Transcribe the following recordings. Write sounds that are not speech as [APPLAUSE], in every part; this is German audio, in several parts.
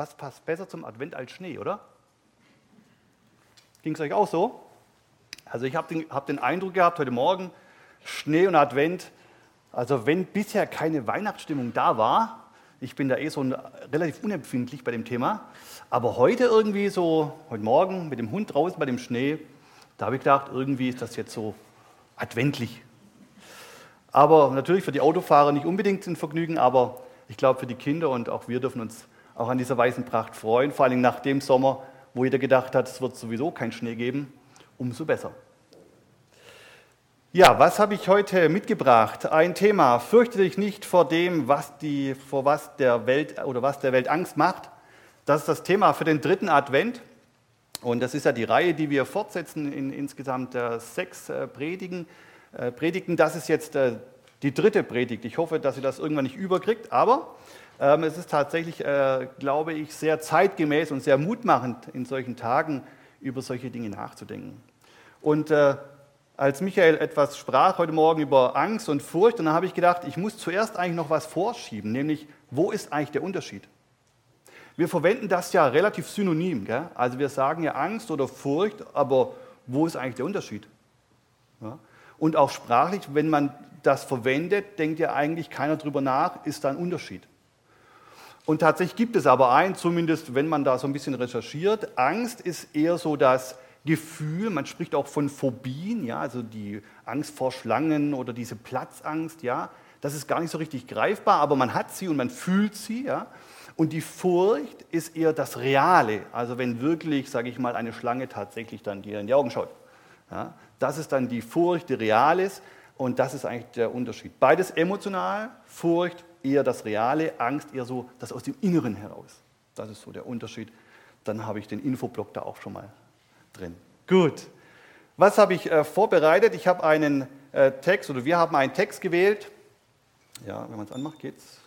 was passt besser zum Advent als Schnee, oder? Ging es euch auch so? Also ich habe den, hab den Eindruck gehabt heute Morgen, Schnee und Advent, also wenn bisher keine Weihnachtsstimmung da war, ich bin da eh so relativ unempfindlich bei dem Thema, aber heute irgendwie so, heute Morgen mit dem Hund draußen bei dem Schnee, da habe ich gedacht, irgendwie ist das jetzt so adventlich. Aber natürlich für die Autofahrer nicht unbedingt ein Vergnügen, aber ich glaube für die Kinder und auch wir dürfen uns auch an dieser weißen Pracht freuen, vor allem nach dem Sommer, wo jeder gedacht hat, es wird sowieso keinen Schnee geben, umso besser. Ja, was habe ich heute mitgebracht? Ein Thema. Fürchte dich nicht vor dem, was die, vor was der Welt oder was der Welt Angst macht. Das ist das Thema für den dritten Advent. Und das ist ja die Reihe, die wir fortsetzen in insgesamt äh, sechs äh, Predigen. Äh, Predigten. Das ist jetzt die dritte Predigt. Ich hoffe, dass ihr das irgendwann nicht überkriegt. Aber es ist tatsächlich, äh, glaube ich, sehr zeitgemäß und sehr mutmachend in solchen Tagen über solche Dinge nachzudenken. Und äh, als Michael etwas sprach heute Morgen über Angst und Furcht, dann habe ich gedacht, ich muss zuerst eigentlich noch was vorschieben, nämlich wo ist eigentlich der Unterschied? Wir verwenden das ja relativ synonym. Gell? Also wir sagen ja Angst oder Furcht, aber wo ist eigentlich der Unterschied? Ja? Und auch sprachlich, wenn man das verwendet, denkt ja eigentlich keiner drüber nach, ist da ein Unterschied. Und tatsächlich gibt es aber einen, zumindest wenn man da so ein bisschen recherchiert. Angst ist eher so das Gefühl, man spricht auch von Phobien, ja, also die Angst vor Schlangen oder diese Platzangst, ja, das ist gar nicht so richtig greifbar, aber man hat sie und man fühlt sie, ja. Und die Furcht ist eher das Reale, also wenn wirklich, sage ich mal, eine Schlange tatsächlich dann dir in die Augen schaut. Ja, das ist dann die Furcht, die real ist und das ist eigentlich der Unterschied. Beides emotional, Furcht eher das Reale, Angst eher so das aus dem Inneren heraus. Das ist so der Unterschied. Dann habe ich den Infoblock da auch schon mal drin. Gut. Was habe ich äh, vorbereitet? Ich habe einen äh, Text oder wir haben einen Text gewählt. Ja, wenn man es anmacht, geht's.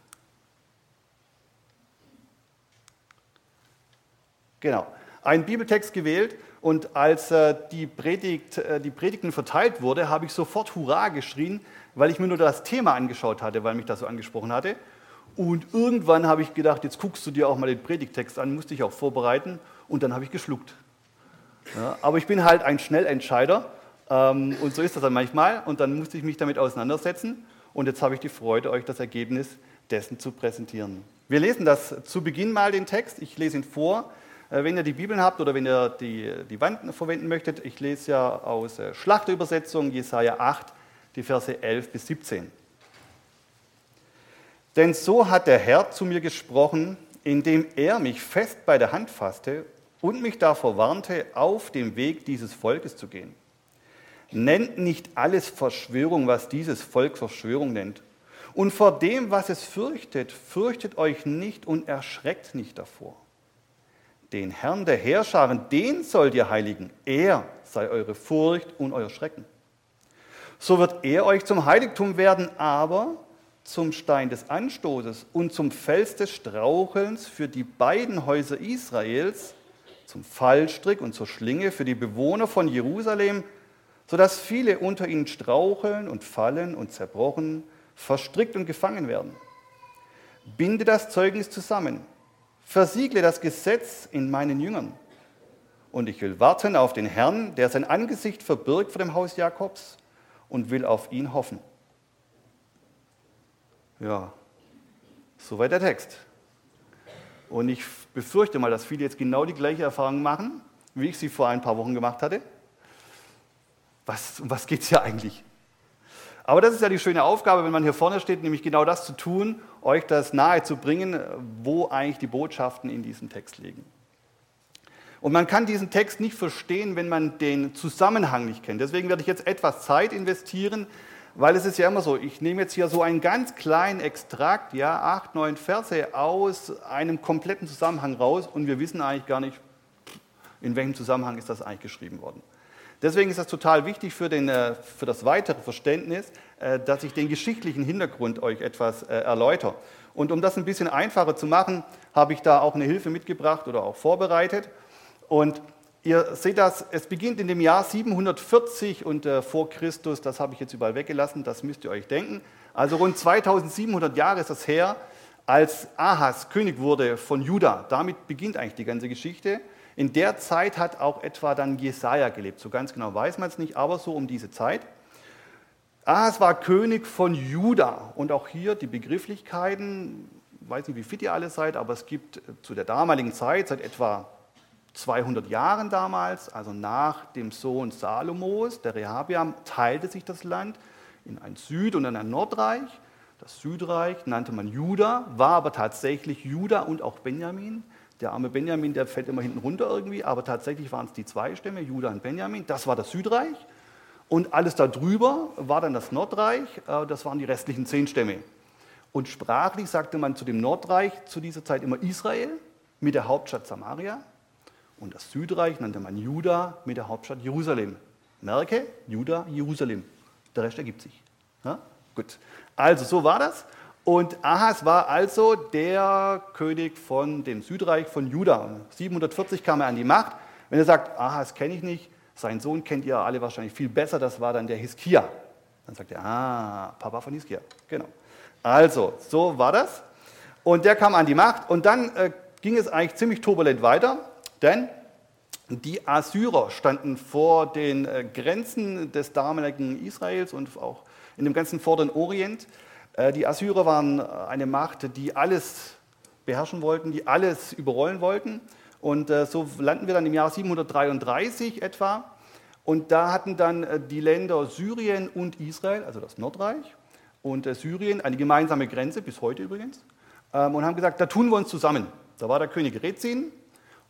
Genau. Einen Bibeltext gewählt und als äh, die, Predigt, äh, die Predigten verteilt wurde, habe ich sofort Hurra geschrien, weil ich mir nur das Thema angeschaut hatte, weil mich das so angesprochen hatte. Und irgendwann habe ich gedacht, jetzt guckst du dir auch mal den Predigtext an, musste ich auch vorbereiten und dann habe ich geschluckt. Ja, aber ich bin halt ein Schnellentscheider ähm, und so ist das dann manchmal. Und dann musste ich mich damit auseinandersetzen und jetzt habe ich die Freude, euch das Ergebnis dessen zu präsentieren. Wir lesen das zu Beginn mal den Text. Ich lese ihn vor. Äh, wenn ihr die Bibeln habt oder wenn ihr die, die Wand verwenden möchtet, ich lese ja aus äh, Schlachterübersetzung Jesaja 8, die Verse 11 bis 17. Denn so hat der Herr zu mir gesprochen, indem er mich fest bei der Hand fasste und mich davor warnte, auf dem Weg dieses Volkes zu gehen. Nennt nicht alles Verschwörung, was dieses Volk Verschwörung nennt. Und vor dem, was es fürchtet, fürchtet euch nicht und erschreckt nicht davor. Den Herrn der Herrscharen, den sollt ihr heiligen. Er sei eure Furcht und euer Schrecken. So wird er euch zum Heiligtum werden, aber zum Stein des Anstoßes und zum Fels des Strauchelns für die beiden Häuser Israels, zum Fallstrick und zur Schlinge für die Bewohner von Jerusalem, sodass viele unter ihnen straucheln und fallen und zerbrochen, verstrickt und gefangen werden. Binde das Zeugnis zusammen, versiegle das Gesetz in meinen Jüngern. Und ich will warten auf den Herrn, der sein Angesicht verbirgt vor dem Haus Jakobs und will auf ihn hoffen. Ja, soweit der Text. Und ich befürchte mal, dass viele jetzt genau die gleiche Erfahrung machen, wie ich sie vor ein paar Wochen gemacht hatte. Was, um was geht es hier eigentlich? Aber das ist ja die schöne Aufgabe, wenn man hier vorne steht, nämlich genau das zu tun, euch das nahe zu bringen, wo eigentlich die Botschaften in diesem Text liegen. Und man kann diesen Text nicht verstehen, wenn man den Zusammenhang nicht kennt. Deswegen werde ich jetzt etwas Zeit investieren, weil es ist ja immer so, ich nehme jetzt hier so einen ganz kleinen Extrakt, ja, acht, neun Verse aus einem kompletten Zusammenhang raus und wir wissen eigentlich gar nicht, in welchem Zusammenhang ist das eigentlich geschrieben worden. Deswegen ist das total wichtig für, den, äh, für das weitere Verständnis, äh, dass ich den geschichtlichen Hintergrund euch etwas äh, erläutere. Und um das ein bisschen einfacher zu machen, habe ich da auch eine Hilfe mitgebracht oder auch vorbereitet. Und Ihr seht das, es beginnt in dem Jahr 740 und äh, vor Christus, das habe ich jetzt überall weggelassen, das müsst ihr euch denken. Also rund 2700 Jahre ist das her, als Ahas König wurde von Juda. Damit beginnt eigentlich die ganze Geschichte. In der Zeit hat auch etwa dann Jesaja gelebt. So ganz genau weiß man es nicht, aber so um diese Zeit. Ahas war König von Juda. Und auch hier die Begrifflichkeiten, ich weiß nicht, wie fit ihr alle seid, aber es gibt zu der damaligen Zeit, seit etwa 200 Jahren damals, also nach dem Sohn Salomos, der Rehabiam, teilte sich das Land in ein Süd- und ein Nordreich. Das Südreich nannte man Juda, war aber tatsächlich Juda und auch Benjamin. Der arme Benjamin, der fällt immer hinten runter irgendwie, aber tatsächlich waren es die zwei Stämme, Juda und Benjamin. Das war das Südreich. Und alles darüber war dann das Nordreich, äh, das waren die restlichen zehn Stämme. Und sprachlich sagte man zu dem Nordreich zu dieser Zeit immer Israel mit der Hauptstadt Samaria. Und das Südreich nannte man Juda mit der Hauptstadt Jerusalem. Merke, Juda, Jerusalem. Der Rest ergibt sich. Ja? Gut. Also so war das. Und Ahas war also der König von dem Südreich von Juda. 740 kam er an die Macht. Wenn er sagt, Ahas kenne ich nicht, sein Sohn kennt ihr alle wahrscheinlich viel besser, das war dann der Hiskia. Dann sagt er, ah, Papa von Hiskia. Genau. Also, so war das. Und der kam an die Macht und dann äh, ging es eigentlich ziemlich turbulent weiter, denn die Assyrer standen vor den äh, Grenzen des damaligen Israels und auch in dem ganzen Vorderen Orient. Äh, die Assyrer waren äh, eine Macht, die alles beherrschen wollten, die alles überrollen wollten. Und so landen wir dann im Jahr 733 etwa. Und da hatten dann die Länder Syrien und Israel, also das Nordreich, und Syrien eine gemeinsame Grenze, bis heute übrigens, ähm, und haben gesagt, da tun wir uns zusammen. Da war der König Rezin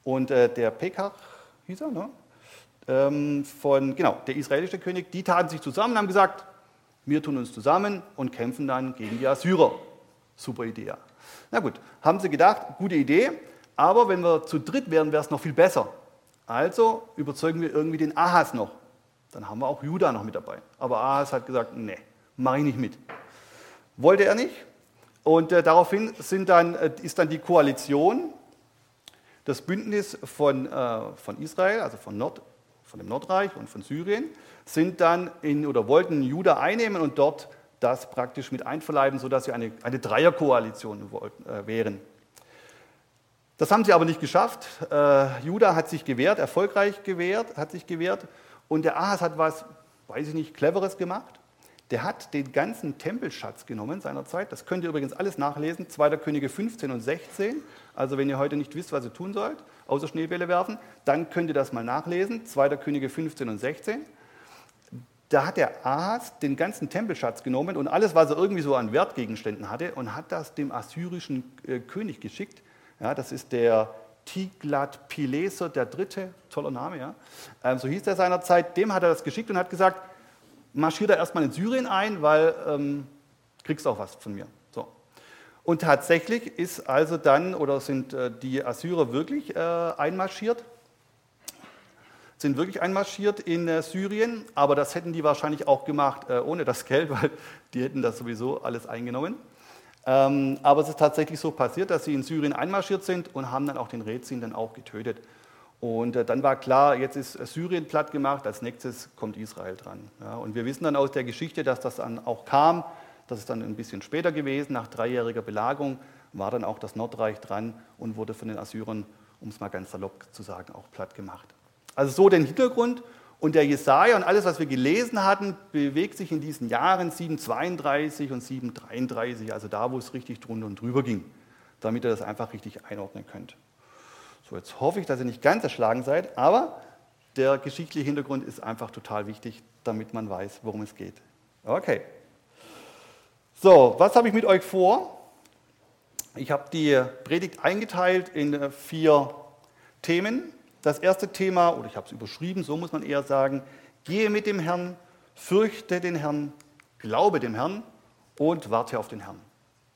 und der Pekach, hieß er, ne? Ähm, von, genau, der israelische König, die taten sich zusammen und haben gesagt, wir tun uns zusammen und kämpfen dann gegen die Assyrer. Super Idee. Ja. Na gut, haben sie gedacht, gute Idee, aber wenn wir zu dritt wären, wäre es noch viel besser. Also überzeugen wir irgendwie den Ahas noch. Dann haben wir auch Judah noch mit dabei. Aber Ahas hat gesagt, nee, mache ich nicht mit. Wollte er nicht. Und äh, daraufhin dann, äh, ist dann die Koalition, das Bündnis von, äh, von Israel, also von, Nord, von dem Nordreich und von Syrien, sind dann in oder wollten Juda einnehmen und dort das praktisch mit einverleiben, sodass sie eine, eine Dreierkoalition wollten, äh, wären. Das haben sie aber nicht geschafft. Äh, Juda hat sich gewehrt, erfolgreich gewehrt, hat sich gewehrt. Und der Ahas hat was, weiß ich nicht, Cleveres gemacht. Der hat den ganzen Tempelschatz genommen seiner Zeit. Das könnt ihr übrigens alles nachlesen. 2. Könige 15 und 16. Also wenn ihr heute nicht wisst, was ihr tun sollt, außer Schneebälle werfen, dann könnt ihr das mal nachlesen. 2. Könige 15 und 16 da hat der Ahas den ganzen Tempelschatz genommen und alles, was er irgendwie so an Wertgegenständen hatte, und hat das dem assyrischen äh, König geschickt. Ja, das ist der Tiglat-Pileser der Dritte, toller Name, ja. Ähm, so hieß er seinerzeit. Dem hat er das geschickt und hat gesagt, marschier da erstmal in Syrien ein, weil ähm, kriegst auch was von mir. Und tatsächlich ist also dann, oder sind äh, die Assyrer wirklich äh, einmarschiert sind wirklich einmarschiert in äh, Syrien, aber das hätten die wahrscheinlich auch gemacht ohne das Geld, [LAUGHS] weil die hätten das sowieso alles eingenommen. Ähm, aber es ist tatsächlich so passiert, dass sie in Syrien einmarschiert sind und haben dann auch den Rezin dann auch getötet. Und dann war klar, jetzt ist Syrien platt gemacht, als nächstes kommt Israel dran. Und wir wissen dann aus der Geschichte, dass das dann auch kam. Das ist dann ein bisschen später gewesen, nach dreijähriger Belagerung war dann auch das Nordreich dran und wurde von den Assyrern, um es mal ganz salopp zu sagen, auch platt gemacht. Also so den Hintergrund. Und der Jesaja und alles, was wir gelesen hatten, bewegt sich in diesen Jahren 732 und 733, also da, wo es richtig drunter und drüber ging, damit ihr das einfach richtig einordnen könnt. So, jetzt hoffe ich, dass ihr nicht ganz erschlagen seid, aber der geschichtliche Hintergrund ist einfach total wichtig, damit man weiß, worum es geht. Okay. So, was habe ich mit euch vor? Ich habe die Predigt eingeteilt in vier Themen. Das erste Thema, oder ich habe es überschrieben, so muss man eher sagen, gehe mit dem Herrn, fürchte den Herrn, glaube dem Herrn und warte auf den Herrn.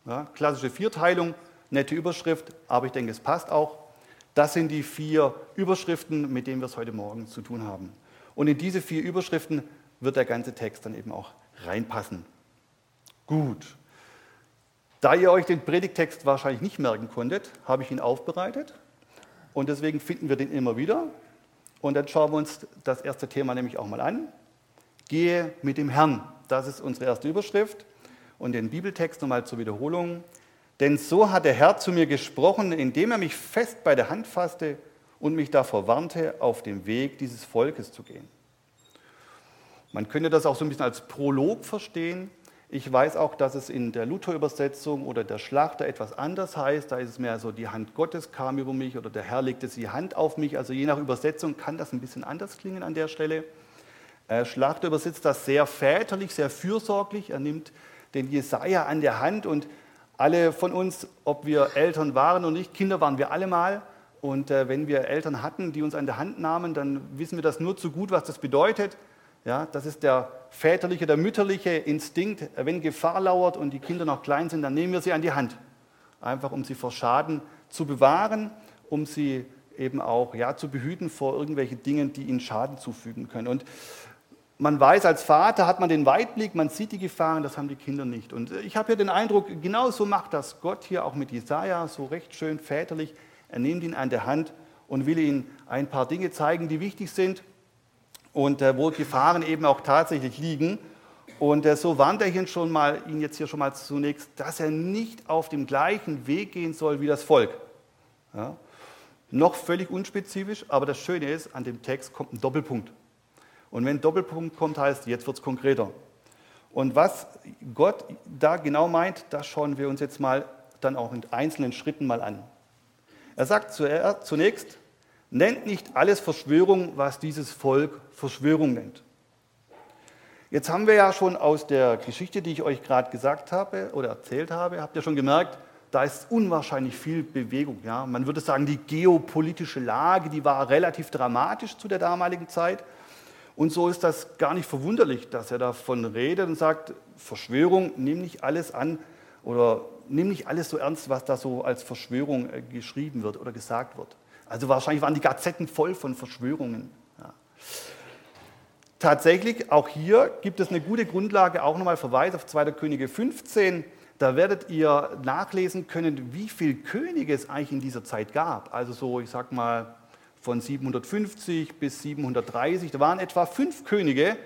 Ja, klassische Vierteilung, nette Überschrift, aber ich denke, es passt auch. Das sind die vier Überschriften, mit denen wir es heute Morgen zu tun haben. Und in diese vier Überschriften wird der ganze Text dann eben auch reinpassen. Gut. Da ihr euch den Predigtext wahrscheinlich nicht merken konntet, habe ich ihn aufbereitet und deswegen finden wir den immer wieder. Und dann schauen wir uns das erste Thema nämlich auch mal an. Gehe mit dem Herrn. Das ist unsere erste Überschrift. Und den Bibeltext nochmal zur Wiederholung. Denn so hat der Herr zu mir gesprochen, indem er mich fest bei der Hand fasste und mich davor warnte, auf dem Weg dieses Volkes zu gehen. Man könnte das auch so ein bisschen als Prolog verstehen. Ich weiß auch, dass es in der Luther-Übersetzung oder der Schlachter etwas anders heißt. Da ist es mehr so, die Hand Gottes kam über mich oder der Herr legte die Hand auf mich. Also je nach Übersetzung kann das ein bisschen anders klingen an der Stelle. Äh, Schlachter übersetzt das sehr väterlich, sehr fürsorglich. Er nimmt den Jesaja an der Hand und alle von uns, ob wir Eltern waren oder nicht, Kinder waren wir alle mal. Und äh, wenn wir Eltern hatten, die uns an der Hand nahmen, dann wissen wir das nur zu gut, was das bedeutet. Ja, das ist der väterliche, der mütterliche Instinkt. Wenn Gefahr lauert und die Kinder noch klein sind, dann nehmen wir sie an die Hand. Einfach um sie vor Schaden zu bewahren, um sie eben auch ja, zu behüten vor irgendwelchen Dingen, die ihnen Schaden zufügen können. Und man weiß, als Vater hat man den Weitblick, man sieht die Gefahren, das haben die Kinder nicht. Und ich habe hier den Eindruck, genau so macht das Gott hier auch mit Jesaja, so recht schön väterlich. Er nimmt ihn an der Hand und will ihm ein paar Dinge zeigen, die wichtig sind und äh, wo Gefahren eben auch tatsächlich liegen. Und äh, so warnt er ihn schon mal, ihn jetzt hier schon mal zunächst, dass er nicht auf dem gleichen Weg gehen soll wie das Volk. Ja? Noch völlig unspezifisch, aber das Schöne ist, an dem Text kommt ein Doppelpunkt. Und wenn Doppelpunkt kommt, heißt, jetzt wird es konkreter. Und was Gott da genau meint, das schauen wir uns jetzt mal dann auch in einzelnen Schritten mal an. Er sagt zunächst, nennt nicht alles Verschwörung, was dieses Volk Verschwörung nennt. Jetzt haben wir ja schon aus der Geschichte, die ich euch gerade gesagt habe oder erzählt habe, habt ihr schon gemerkt, da ist unwahrscheinlich viel Bewegung. Ja? Man würde sagen, die geopolitische Lage, die war relativ dramatisch zu der damaligen Zeit. Und so ist das gar nicht verwunderlich, dass er davon redet und sagt, Verschwörung, nimm nicht alles an oder nimm nicht alles so ernst, was da so als Verschwörung äh, geschrieben wird oder gesagt wird. Also wahrscheinlich waren die Gazetten voll von Verschwörungen. Ja. Tatsächlich, auch hier gibt es eine gute Grundlage, auch nochmal Verweis auf 2. Könige 15. Da werdet ihr nachlesen können, wie viele Könige es eigentlich in dieser Zeit gab. Also so, ich sag mal, von 750 bis 730. Da waren etwa fünf Könige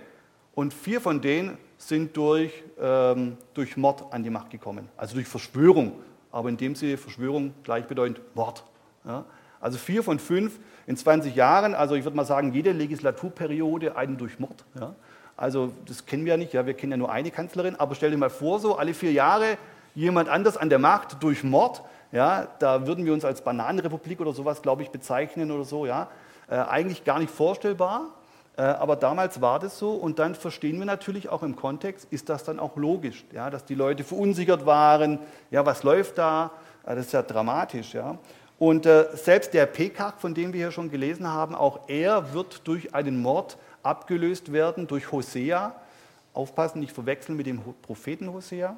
und vier von denen sind durch, ähm, durch Mord an die Macht gekommen, also durch Verschwörung. Aber in dem Sinne Verschwörung gleichbedeutend Mord. Ja? Also vier von fünf in 20 Jahren, also ich würde mal sagen, jede Legislaturperiode einen durch Mord. Ja? Also das kennen wir ja nicht, ja? wir kennen ja nur eine Kanzlerin, aber stell dir mal vor, so alle vier Jahre jemand anders an der Macht durch Mord. Ja, da würden wir uns als Bananenrepublik oder sowas, glaube ich, bezeichnen oder so. Ja, äh, eigentlich gar nicht vorstellbar. Äh, aber damals war das so und dann verstehen wir natürlich auch im Kontext, ist das dann auch logisch, ja, dass die Leute verunsichert waren. Ja, was läuft da? Äh, das ist ja dramatisch. Ja. Und äh, selbst der Pekach, von dem wir hier schon gelesen haben, auch er wird durch einen Mord abgelöst werden, durch Hosea. Aufpassen, nicht verwechseln mit dem Propheten Hosea.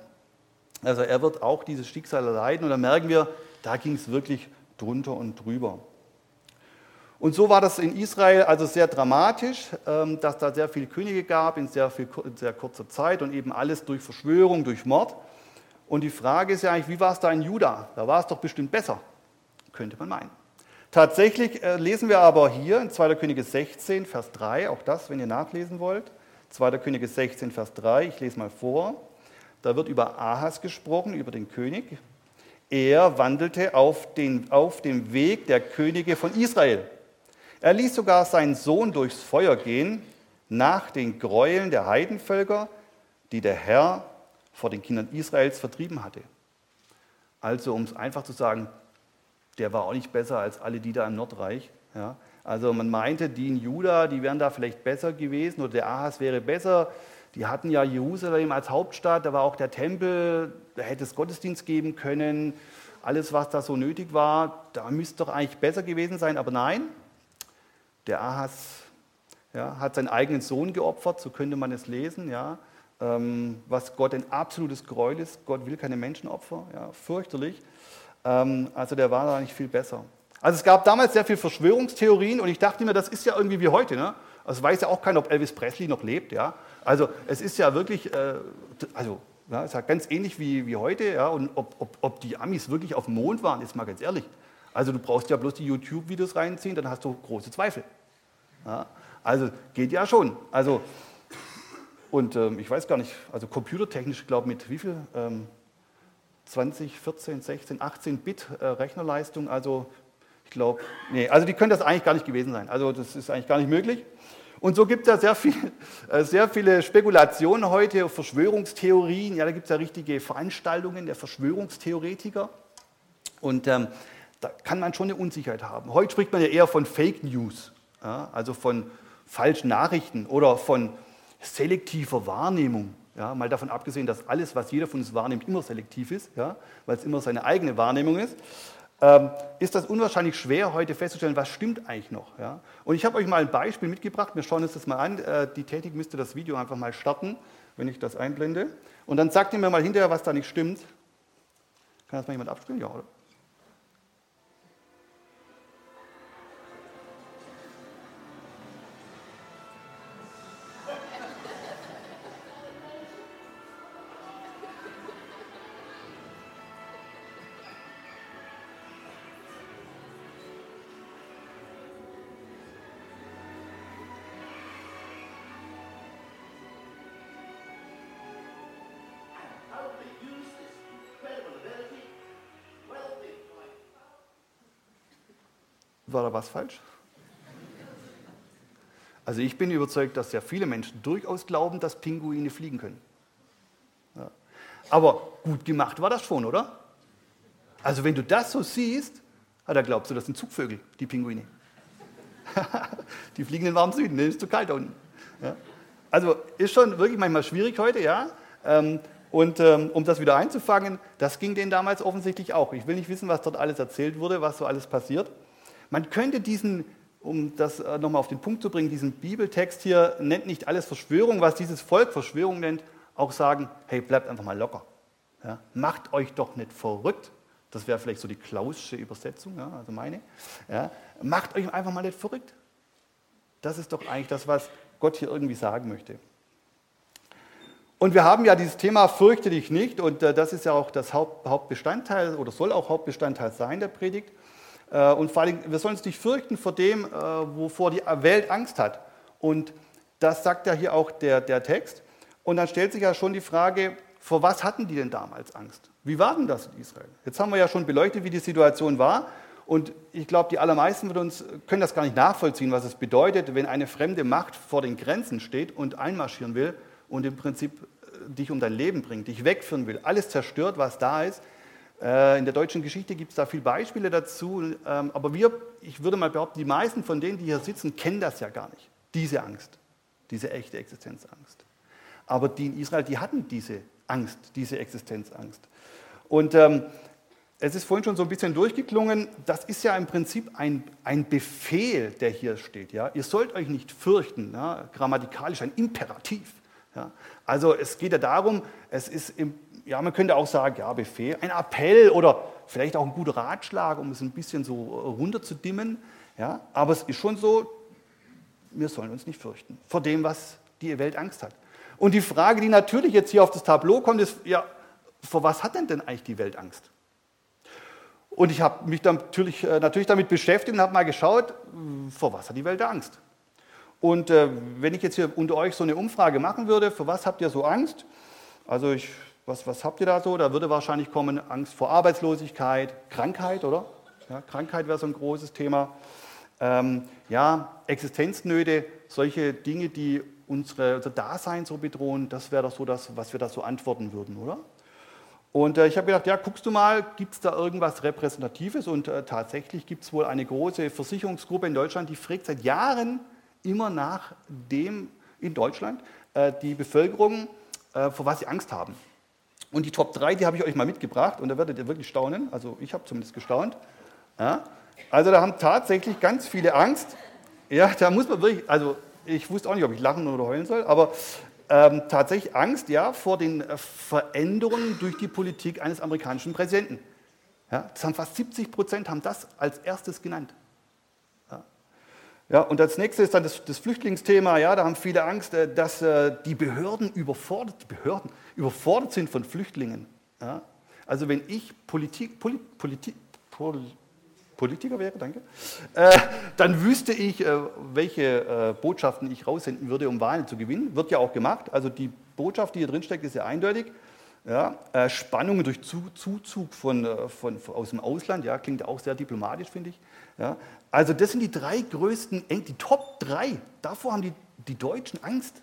Also er wird auch dieses Schicksal erleiden und da merken wir, da ging es wirklich drunter und drüber. Und so war das in Israel also sehr dramatisch, ähm, dass da sehr viele Könige gab in sehr, viel, in sehr kurzer Zeit und eben alles durch Verschwörung, durch Mord. Und die Frage ist ja eigentlich, wie war es da in Juda? Da war es doch bestimmt besser, könnte man meinen. Tatsächlich äh, lesen wir aber hier in 2. Könige 16, Vers 3, auch das, wenn ihr nachlesen wollt. 2. Könige 16, Vers 3, ich lese mal vor. Da wird über Ahas gesprochen, über den König. Er wandelte auf, den, auf dem Weg der Könige von Israel. Er ließ sogar seinen Sohn durchs Feuer gehen, nach den Gräueln der Heidenvölker, die der Herr vor den Kindern Israels vertrieben hatte. Also, um es einfach zu sagen, der war auch nicht besser als alle die da im Nordreich. Ja. Also man meinte, die in Juda, die wären da vielleicht besser gewesen oder der Ahas wäre besser. Die hatten ja Jerusalem als Hauptstadt, da war auch der Tempel, da hätte es Gottesdienst geben können. Alles, was da so nötig war, da müsste doch eigentlich besser gewesen sein. Aber nein, der Ahas ja, hat seinen eigenen Sohn geopfert, so könnte man es lesen. Ja, ähm, was Gott ein absolutes Gräuel ist. Gott will keine Menschenopfer, ja, fürchterlich. Ähm, also der war da nicht viel besser. Also es gab damals sehr viele Verschwörungstheorien und ich dachte mir, das ist ja irgendwie wie heute. Ne? Also weiß ja auch keiner, ob Elvis Presley noch lebt. Ja? Also es ist ja wirklich, äh, also ja, ist ja ganz ähnlich wie, wie heute. Ja? Und ob, ob, ob die Amis wirklich auf dem Mond waren, ist mal ganz ehrlich. Also du brauchst ja bloß die YouTube-Videos reinziehen, dann hast du große Zweifel. Ja? Also geht ja schon. Also und ähm, ich weiß gar nicht, also computertechnisch, glaube ich, mit wie viel? Ähm, 20, 14, 16, 18 Bit äh, Rechnerleistung. Also ich glaube, nee, also die können das eigentlich gar nicht gewesen sein. Also das ist eigentlich gar nicht möglich. Und so gibt es ja sehr, viel, [LAUGHS] äh, sehr viele Spekulationen heute, Verschwörungstheorien. Ja, da gibt es ja richtige Veranstaltungen der Verschwörungstheoretiker. Und ähm, da kann man schon eine Unsicherheit haben. Heute spricht man ja eher von Fake News, ja, also von falschen Nachrichten oder von selektiver Wahrnehmung. Ja, mal davon abgesehen, dass alles, was jeder von uns wahrnimmt, immer selektiv ist, ja, weil es immer seine eigene Wahrnehmung ist, ähm, ist das unwahrscheinlich schwer, heute festzustellen, was stimmt eigentlich noch. Ja. Und ich habe euch mal ein Beispiel mitgebracht, wir schauen uns das mal an. Äh, die Technik müsste das Video einfach mal starten, wenn ich das einblende. Und dann sagt ihr mir mal hinterher, was da nicht stimmt. Kann das mal jemand abspielen? Ja, oder? War da was falsch? Also ich bin überzeugt, dass sehr viele Menschen durchaus glauben, dass Pinguine fliegen können. Ja. Aber gut gemacht war das schon, oder? Also wenn du das so siehst, da glaubst du, das sind Zugvögel, die Pinguine. [LAUGHS] die fliegen in den warmen Süden, ne? ist zu kalt da unten. Ja. Also ist schon wirklich manchmal schwierig heute, ja. Ähm, und ähm, um das wieder einzufangen, das ging denen damals offensichtlich auch. Ich will nicht wissen, was dort alles erzählt wurde, was so alles passiert. Man könnte diesen, um das äh, nochmal auf den Punkt zu bringen, diesen Bibeltext hier nennt nicht alles Verschwörung, was dieses Volk Verschwörung nennt, auch sagen, hey, bleibt einfach mal locker. Ja, macht euch doch nicht verrückt. Das wäre vielleicht so die klausische Übersetzung, ja, also meine. Ja, macht euch einfach mal nicht verrückt. Das ist doch eigentlich das, was Gott hier irgendwie sagen möchte. Und wir haben ja dieses Thema Fürchte dich nicht und äh, das ist ja auch das Haupt, Hauptbestandteil oder soll auch Hauptbestandteil sein der Predigt. Äh, und vor allem, wir sollen uns nicht fürchten vor dem, äh, wovor die Welt Angst hat. Und das sagt ja hier auch der, der Text. Und dann stellt sich ja schon die Frage, vor was hatten die denn damals Angst? Wie war denn das in Israel? Jetzt haben wir ja schon beleuchtet, wie die Situation war. Und ich glaube, die allermeisten von uns können das gar nicht nachvollziehen, was es bedeutet, wenn eine fremde Macht vor den Grenzen steht und einmarschieren will und im Prinzip äh, dich um dein Leben bringt, dich wegführen will, alles zerstört, was da ist. Äh, in der deutschen Geschichte gibt es da viele Beispiele dazu, ähm, aber wir, ich würde mal behaupten, die meisten von denen, die hier sitzen, kennen das ja gar nicht, diese Angst, diese echte Existenzangst. Aber die in Israel, die hatten diese Angst, diese Existenzangst. Und ähm, es ist vorhin schon so ein bisschen durchgeklungen, das ist ja im Prinzip ein, ein Befehl, der hier steht. Ja? Ihr sollt euch nicht fürchten, ja? grammatikalisch ein Imperativ. Ja? Also es geht ja darum, es ist im ja, man könnte auch sagen, ja, Befehl, ein Appell oder vielleicht auch ein guter Ratschlag, um es ein bisschen so runterzudimmen. Ja, aber es ist schon so, wir sollen uns nicht fürchten vor dem, was die Welt Angst hat. Und die Frage, die natürlich jetzt hier auf das Tableau kommt, ist, ja, vor was hat denn denn eigentlich die Welt Angst? Und ich habe mich dann natürlich, äh, natürlich damit beschäftigt und habe mal geschaut, vor was hat die Welt Angst? Und äh, wenn ich jetzt hier unter euch so eine Umfrage machen würde, vor was habt ihr so Angst? Also ich was, was habt ihr da so? Da würde wahrscheinlich kommen Angst vor Arbeitslosigkeit, Krankheit, oder? Ja, Krankheit wäre so ein großes Thema. Ähm, ja, Existenznöte, solche Dinge, die unsere, unser Dasein so bedrohen, das wäre doch so das, was wir da so antworten würden, oder? Und äh, ich habe gedacht, ja, guckst du mal, gibt es da irgendwas Repräsentatives? Und äh, tatsächlich gibt es wohl eine große Versicherungsgruppe in Deutschland, die fragt seit Jahren immer nach dem in Deutschland äh, die Bevölkerung, äh, vor was sie Angst haben. Und die Top 3, die habe ich euch mal mitgebracht und da werdet ihr wirklich staunen. Also ich habe zumindest gestaunt. Ja. Also da haben tatsächlich ganz viele Angst. Ja, da muss man wirklich, also ich wusste auch nicht, ob ich lachen oder heulen soll, aber ähm, tatsächlich Angst ja, vor den äh, Veränderungen durch die Politik eines amerikanischen Präsidenten. Ja, das haben fast 70 Prozent haben das als erstes genannt. Ja, und als nächstes dann das, das, Flüchtlingsthema. Ja, da haben viele Angst, äh, dass äh, die Behörden überfordert, Behörden überfordert sind von Flüchtlingen. Ja, also wenn ich Politik, Poli, Politi, Pol, Politiker wäre, danke, äh, dann wüsste ich, äh, welche Botschaften ich raussenden würde, um Wahlen zu gewinnen. Wird ja auch gemacht. Also die Botschaft, die hier drin steckt, ist ja eindeutig. Ja, äh, Spannungen durch Zuzug von, äh, von, von, aus dem Ausland, ja, klingt auch sehr diplomatisch, finde ich. Ja. Also das sind die drei größten, die Top drei. Davor haben die, die Deutschen Angst.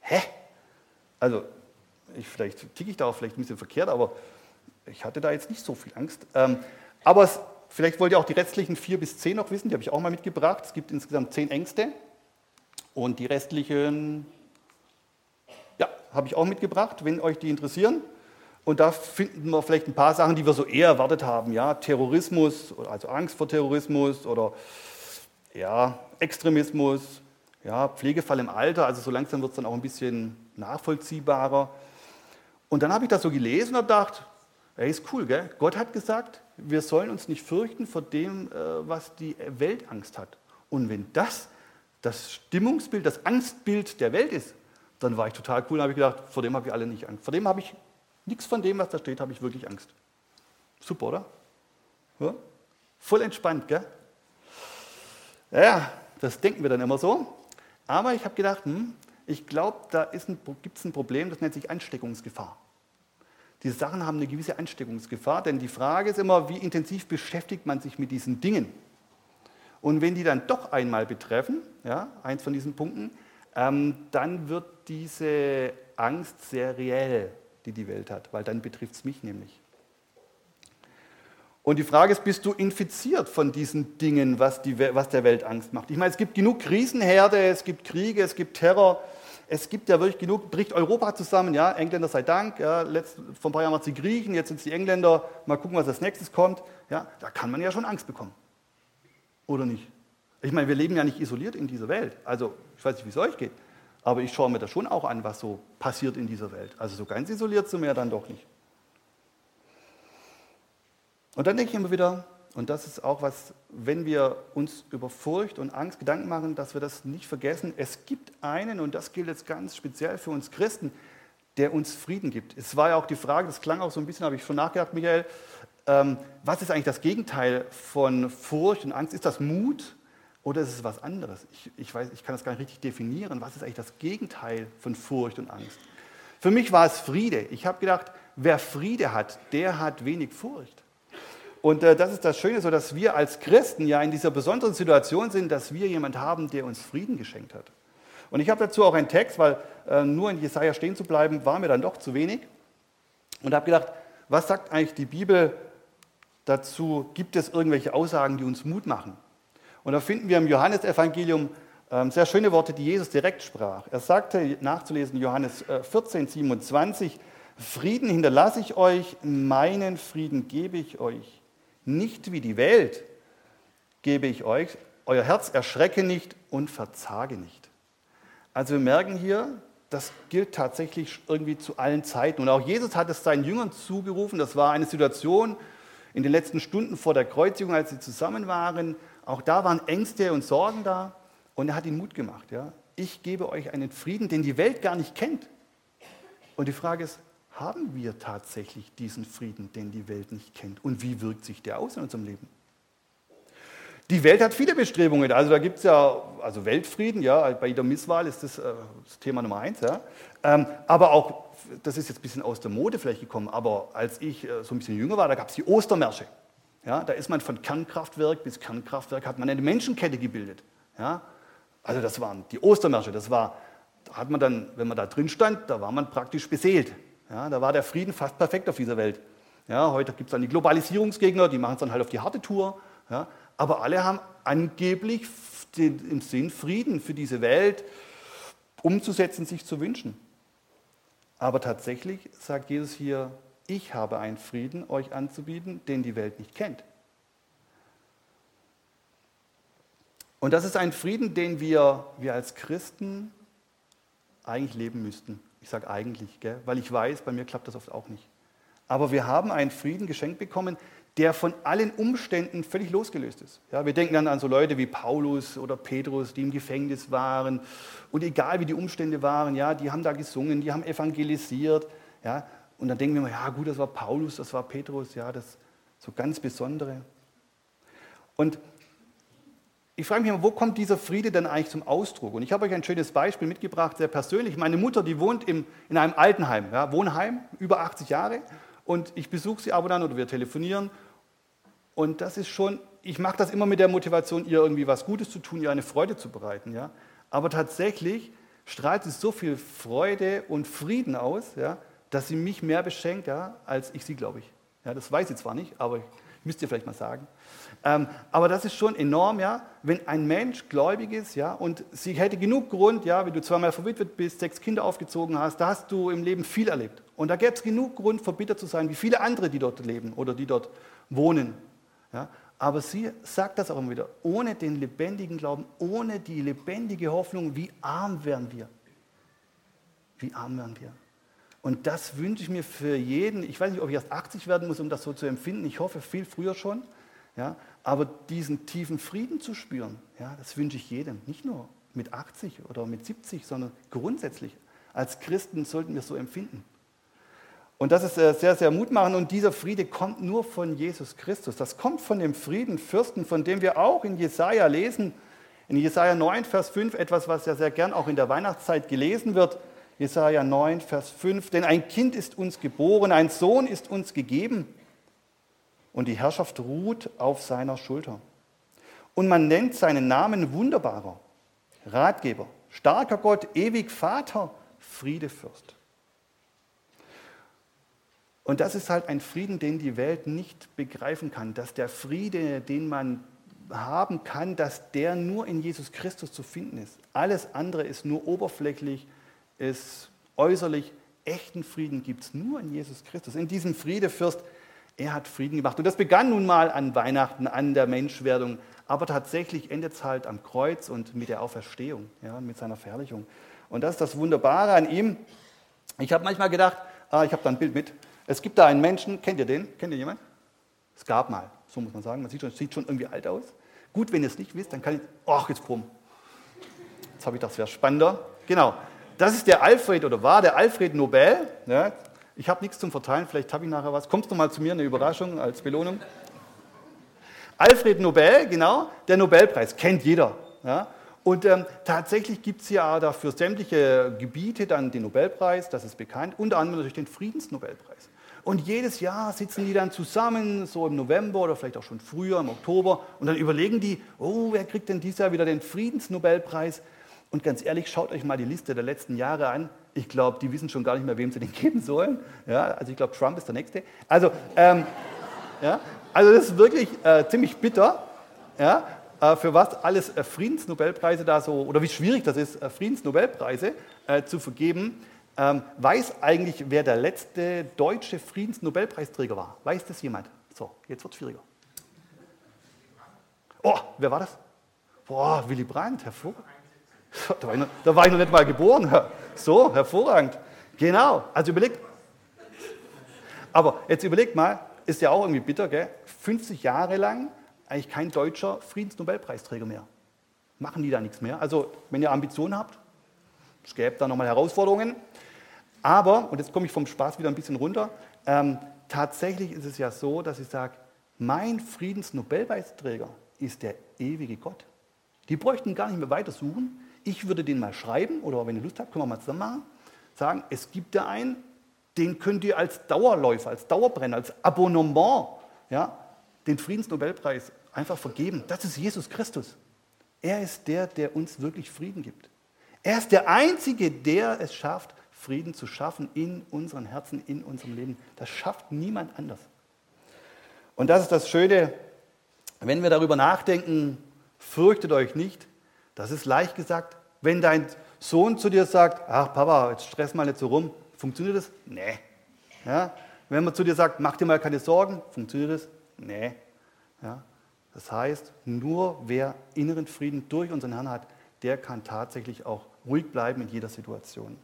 Hä? Also, ich, vielleicht ticke ich da auch vielleicht ein bisschen verkehrt, aber ich hatte da jetzt nicht so viel Angst. Ähm, aber es, vielleicht wollt ihr auch die restlichen vier bis zehn noch wissen, die habe ich auch mal mitgebracht. Es gibt insgesamt zehn Ängste. Und die restlichen habe ich auch mitgebracht, wenn euch die interessieren. Und da finden wir vielleicht ein paar Sachen, die wir so eher erwartet haben. Ja, Terrorismus, also Angst vor Terrorismus oder ja, Extremismus, ja, Pflegefall im Alter. Also so langsam wird es dann auch ein bisschen nachvollziehbarer. Und dann habe ich das so gelesen und gedacht, ey, ist cool, gell? Gott hat gesagt, wir sollen uns nicht fürchten vor dem, äh, was die Welt Angst hat. Und wenn das das Stimmungsbild, das Angstbild der Welt ist, dann war ich total cool und habe ich gedacht, vor dem habe ich alle nicht Angst. Vor dem habe ich nichts von dem, was da steht, habe ich wirklich Angst. Super, oder? Ja? Voll entspannt, gell? Ja, das denken wir dann immer so. Aber ich habe gedacht, hm, ich glaube, da gibt es ein Problem, das nennt sich Ansteckungsgefahr. Diese Sachen haben eine gewisse Ansteckungsgefahr, denn die Frage ist immer, wie intensiv beschäftigt man sich mit diesen Dingen? Und wenn die dann doch einmal betreffen, ja, eins von diesen Punkten, ähm, dann wird diese Angst sehr reell, die die Welt hat, weil dann betrifft es mich nämlich. Und die Frage ist, bist du infiziert von diesen Dingen, was, die, was der Welt Angst macht? Ich meine, es gibt genug Krisenherde, es gibt Kriege, es gibt Terror, es gibt ja wirklich genug, bricht Europa zusammen, ja, Engländer sei Dank, ja, letzt, vor ein paar Jahren waren es die Griechen, jetzt sind es die Engländer, mal gucken, was als nächstes kommt, ja, da kann man ja schon Angst bekommen. Oder nicht? Ich meine, wir leben ja nicht isoliert in dieser Welt. Also, ich weiß nicht, wie es euch geht. Aber ich schaue mir das schon auch an, was so passiert in dieser Welt. Also so ganz isoliert sind wir ja dann doch nicht. Und dann denke ich immer wieder, und das ist auch was, wenn wir uns über Furcht und Angst Gedanken machen, dass wir das nicht vergessen. Es gibt einen, und das gilt jetzt ganz speziell für uns Christen, der uns Frieden gibt. Es war ja auch die Frage, das klang auch so ein bisschen, habe ich schon nachgedacht, Michael, ähm, was ist eigentlich das Gegenteil von Furcht und Angst? Ist das Mut? Oder ist es was anderes? Ich, ich, weiß, ich kann das gar nicht richtig definieren. Was ist eigentlich das Gegenteil von Furcht und Angst? Für mich war es Friede. Ich habe gedacht, wer Friede hat, der hat wenig Furcht. Und äh, das ist das Schöne, so dass wir als Christen ja in dieser besonderen Situation sind, dass wir jemanden haben, der uns Frieden geschenkt hat. Und ich habe dazu auch einen Text, weil äh, nur in Jesaja stehen zu bleiben, war mir dann doch zu wenig. Und habe gedacht, was sagt eigentlich die Bibel dazu? Gibt es irgendwelche Aussagen, die uns Mut machen? Und da finden wir im Johannesevangelium ähm, sehr schöne Worte, die Jesus direkt sprach. Er sagte, nachzulesen, Johannes 14, äh, 27, Frieden hinterlasse ich euch, meinen Frieden gebe ich euch. Nicht wie die Welt gebe ich euch. Euer Herz erschrecke nicht und verzage nicht. Also wir merken hier, das gilt tatsächlich irgendwie zu allen Zeiten. Und auch Jesus hat es seinen Jüngern zugerufen. Das war eine Situation in den letzten Stunden vor der Kreuzigung, als sie zusammen waren. Auch da waren Ängste und Sorgen da und er hat ihnen Mut gemacht. Ja? Ich gebe euch einen Frieden, den die Welt gar nicht kennt. Und die Frage ist, haben wir tatsächlich diesen Frieden, den die Welt nicht kennt? Und wie wirkt sich der aus in unserem Leben? Die Welt hat viele Bestrebungen. Also da gibt es ja, also Weltfrieden, ja, bei jeder Misswahl ist das, äh, das Thema Nummer eins. Ja. Ähm, aber auch, das ist jetzt ein bisschen aus der Mode vielleicht gekommen, aber als ich äh, so ein bisschen jünger war, da gab es die Ostermärsche. Ja, da ist man von Kernkraftwerk bis Kernkraftwerk, hat man eine Menschenkette gebildet. Ja, also das waren die Ostermärsche, das war, da hat man dann, wenn man da drin stand, da war man praktisch beseelt. Ja, da war der Frieden fast perfekt auf dieser Welt. Ja, heute gibt es dann die Globalisierungsgegner, die machen es dann halt auf die harte Tour. Ja, aber alle haben angeblich den, im Sinn Frieden für diese Welt umzusetzen, sich zu wünschen. Aber tatsächlich sagt Jesus hier, ich habe einen Frieden euch anzubieten, den die Welt nicht kennt. Und das ist ein Frieden, den wir, wir als Christen eigentlich leben müssten. Ich sage eigentlich, gell? weil ich weiß, bei mir klappt das oft auch nicht. Aber wir haben einen Frieden geschenkt bekommen, der von allen Umständen völlig losgelöst ist. Ja, wir denken dann an so Leute wie Paulus oder Petrus, die im Gefängnis waren. Und egal wie die Umstände waren, ja, die haben da gesungen, die haben evangelisiert. Ja, und dann denken wir mal, ja gut, das war Paulus, das war Petrus, ja, das so ganz Besondere. Und ich frage mich immer, wo kommt dieser Friede denn eigentlich zum Ausdruck? Und ich habe euch ein schönes Beispiel mitgebracht, sehr persönlich. Meine Mutter, die wohnt im, in einem Altenheim, ja, Wohnheim, über 80 Jahre. Und ich besuche sie aber dann oder wir telefonieren. Und das ist schon, ich mache das immer mit der Motivation, ihr irgendwie was Gutes zu tun, ihr eine Freude zu bereiten. Ja. Aber tatsächlich strahlt sie so viel Freude und Frieden aus, ja, dass sie mich mehr beschenkt, ja, als ich sie, glaube ich. Ja, das weiß sie zwar nicht, aber müsst ihr vielleicht mal sagen. Ähm, aber das ist schon enorm, ja, wenn ein Mensch gläubig ist, ja, und sie hätte genug Grund, ja, wenn du zweimal verwitwet bist, sechs Kinder aufgezogen hast, da hast du im Leben viel erlebt. Und da gäbe es genug Grund, verbittert zu sein, wie viele andere, die dort leben oder die dort wohnen. Ja. Aber sie sagt das auch immer wieder, ohne den lebendigen Glauben, ohne die lebendige Hoffnung, wie arm wären wir. Wie arm wären wir. Und das wünsche ich mir für jeden. Ich weiß nicht, ob ich erst 80 werden muss, um das so zu empfinden. Ich hoffe viel früher schon. Ja, aber diesen tiefen Frieden zu spüren, ja, das wünsche ich jedem. Nicht nur mit 80 oder mit 70, sondern grundsätzlich. Als Christen sollten wir es so empfinden. Und das ist äh, sehr, sehr mutmachend. Und dieser Friede kommt nur von Jesus Christus. Das kommt von dem Friedenfürsten, von dem wir auch in Jesaja lesen. In Jesaja 9, Vers 5, etwas, was ja sehr gern auch in der Weihnachtszeit gelesen wird. Jesaja 9, Vers 5. Denn ein Kind ist uns geboren, ein Sohn ist uns gegeben und die Herrschaft ruht auf seiner Schulter. Und man nennt seinen Namen wunderbarer, Ratgeber, starker Gott, ewig Vater, Friedefürst. Und das ist halt ein Frieden, den die Welt nicht begreifen kann, dass der Friede, den man haben kann, dass der nur in Jesus Christus zu finden ist. Alles andere ist nur oberflächlich, ist äußerlich. Echten Frieden gibt es nur in Jesus Christus. In diesem Friedefürst er hat Frieden gemacht. Und das begann nun mal an Weihnachten, an der Menschwerdung. Aber tatsächlich endet es halt am Kreuz und mit der Auferstehung, ja, mit seiner Verherrlichung. Und das ist das Wunderbare an ihm. Ich habe manchmal gedacht, ah, ich habe da ein Bild mit. Es gibt da einen Menschen, kennt ihr den? Kennt ihr jemanden? Es gab mal, so muss man sagen. Man sieht schon, sieht schon irgendwie alt aus. Gut, wenn ihr es nicht wisst, dann kann ich. Ach, jetzt bumm. Jetzt habe ich das, wäre spannender. Genau. Das ist der Alfred oder war der Alfred Nobel. Ja, ich habe nichts zum Verteilen, vielleicht habe ich nachher was. Kommst du mal zu mir, eine Überraschung als Belohnung? Alfred Nobel, genau, der Nobelpreis, kennt jeder. Ja? Und ähm, tatsächlich gibt es ja da für sämtliche Gebiete dann den Nobelpreis, das ist bekannt, unter anderem natürlich den Friedensnobelpreis. Und jedes Jahr sitzen die dann zusammen, so im November oder vielleicht auch schon früher, im Oktober, und dann überlegen die, oh, wer kriegt denn dieses Jahr wieder den Friedensnobelpreis? Und ganz ehrlich, schaut euch mal die Liste der letzten Jahre an. Ich glaube, die wissen schon gar nicht mehr, wem sie den [LAUGHS] geben sollen. Ja, also ich glaube, Trump ist der Nächste. Also, ähm, ja, also das ist wirklich äh, ziemlich bitter, ja, äh, für was alles äh, Friedensnobelpreise da so, oder wie schwierig das ist, äh, Friedensnobelpreise äh, zu vergeben. Ähm, weiß eigentlich, wer der letzte deutsche Friedensnobelpreisträger war? Weiß das jemand? So, jetzt wird es schwieriger. Oh, wer war das? Boah, Willy Brandt, hervorragend. [LAUGHS] Da war, ich noch, da war ich noch nicht mal geboren. So, hervorragend. Genau, also überlegt. Aber jetzt überlegt mal, ist ja auch irgendwie bitter, gell? 50 Jahre lang eigentlich kein deutscher Friedensnobelpreisträger mehr. Machen die da nichts mehr? Also, wenn ihr Ambitionen habt, es gäbe da nochmal Herausforderungen. Aber, und jetzt komme ich vom Spaß wieder ein bisschen runter, ähm, tatsächlich ist es ja so, dass ich sage, mein Friedensnobelpreisträger ist der ewige Gott. Die bräuchten gar nicht mehr weiter suchen. Ich würde den mal schreiben, oder wenn ihr Lust habt, können wir mal zusammen machen, sagen, es gibt da einen, den könnt ihr als Dauerläufer, als Dauerbrenner, als Abonnement, ja, den Friedensnobelpreis einfach vergeben. Das ist Jesus Christus. Er ist der, der uns wirklich Frieden gibt. Er ist der Einzige, der es schafft, Frieden zu schaffen in unseren Herzen, in unserem Leben. Das schafft niemand anders. Und das ist das Schöne, wenn wir darüber nachdenken, fürchtet euch nicht, das ist leicht gesagt. Wenn dein Sohn zu dir sagt, ach Papa, jetzt stress mal nicht so rum, funktioniert das? Nee. Ja? Wenn man zu dir sagt, mach dir mal keine Sorgen, funktioniert das? Nee. Ja? Das heißt, nur wer inneren Frieden durch unseren Herrn hat, der kann tatsächlich auch ruhig bleiben in jeder Situation.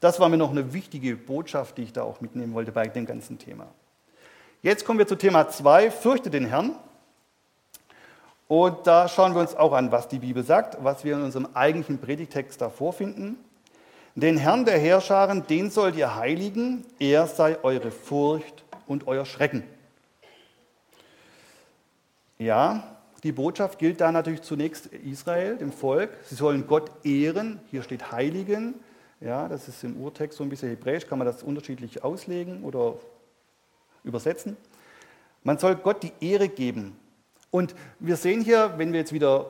Das war mir noch eine wichtige Botschaft, die ich da auch mitnehmen wollte bei dem ganzen Thema. Jetzt kommen wir zu Thema 2, fürchte den Herrn. Und da schauen wir uns auch an, was die Bibel sagt, was wir in unserem eigentlichen Predigtext da vorfinden. Den Herrn der Herrscharen, den sollt ihr heiligen, er sei eure Furcht und euer Schrecken. Ja, die Botschaft gilt da natürlich zunächst Israel, dem Volk. Sie sollen Gott ehren. Hier steht Heiligen. Ja, das ist im Urtext so ein bisschen hebräisch, kann man das unterschiedlich auslegen oder übersetzen. Man soll Gott die Ehre geben. Und wir sehen hier, wenn wir jetzt wieder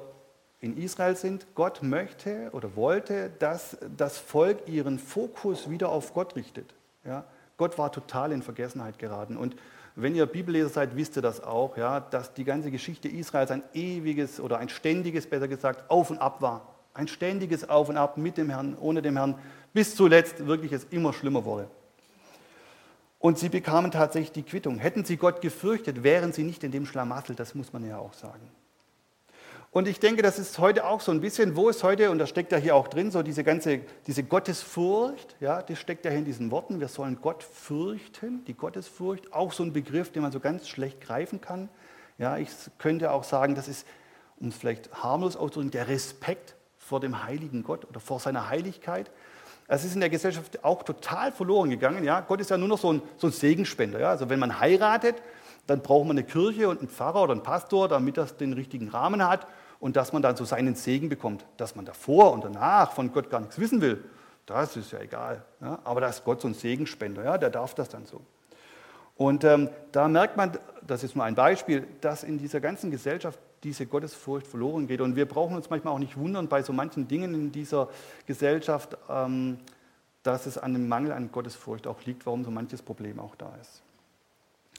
in Israel sind, Gott möchte oder wollte, dass das Volk ihren Fokus wieder auf Gott richtet. Ja? Gott war total in Vergessenheit geraten. Und wenn ihr Bibelleser seid, wisst ihr das auch, ja, dass die ganze Geschichte Israels ein ewiges oder ein ständiges, besser gesagt, Auf und Ab war. Ein ständiges Auf und Ab mit dem Herrn, ohne dem Herrn, bis zuletzt wirklich es immer schlimmer wurde. Und sie bekamen tatsächlich die Quittung. Hätten sie Gott gefürchtet, wären sie nicht in dem Schlamassel, das muss man ja auch sagen. Und ich denke, das ist heute auch so ein bisschen, wo ist heute, und das steckt ja hier auch drin, so diese ganze, diese Gottesfurcht, ja, das steckt ja in diesen Worten, wir sollen Gott fürchten, die Gottesfurcht, auch so ein Begriff, den man so ganz schlecht greifen kann. Ja, ich könnte auch sagen, das ist, um es vielleicht harmlos auszudrücken, der Respekt vor dem heiligen Gott oder vor seiner Heiligkeit. Es ist in der Gesellschaft auch total verloren gegangen. Ja? Gott ist ja nur noch so ein, so ein Segenspender. Ja? Also wenn man heiratet, dann braucht man eine Kirche und einen Pfarrer oder einen Pastor, damit das den richtigen Rahmen hat und dass man dann so seinen Segen bekommt. Dass man davor und danach von Gott gar nichts wissen will, das ist ja egal. Ja? Aber da ist Gott so ein Segenspender, ja? der darf das dann so. Und ähm, da merkt man, das ist nur ein Beispiel, dass in dieser ganzen Gesellschaft diese Gottesfurcht verloren geht. Und wir brauchen uns manchmal auch nicht wundern bei so manchen Dingen in dieser Gesellschaft, ähm, dass es an dem Mangel an Gottesfurcht auch liegt, warum so manches Problem auch da ist.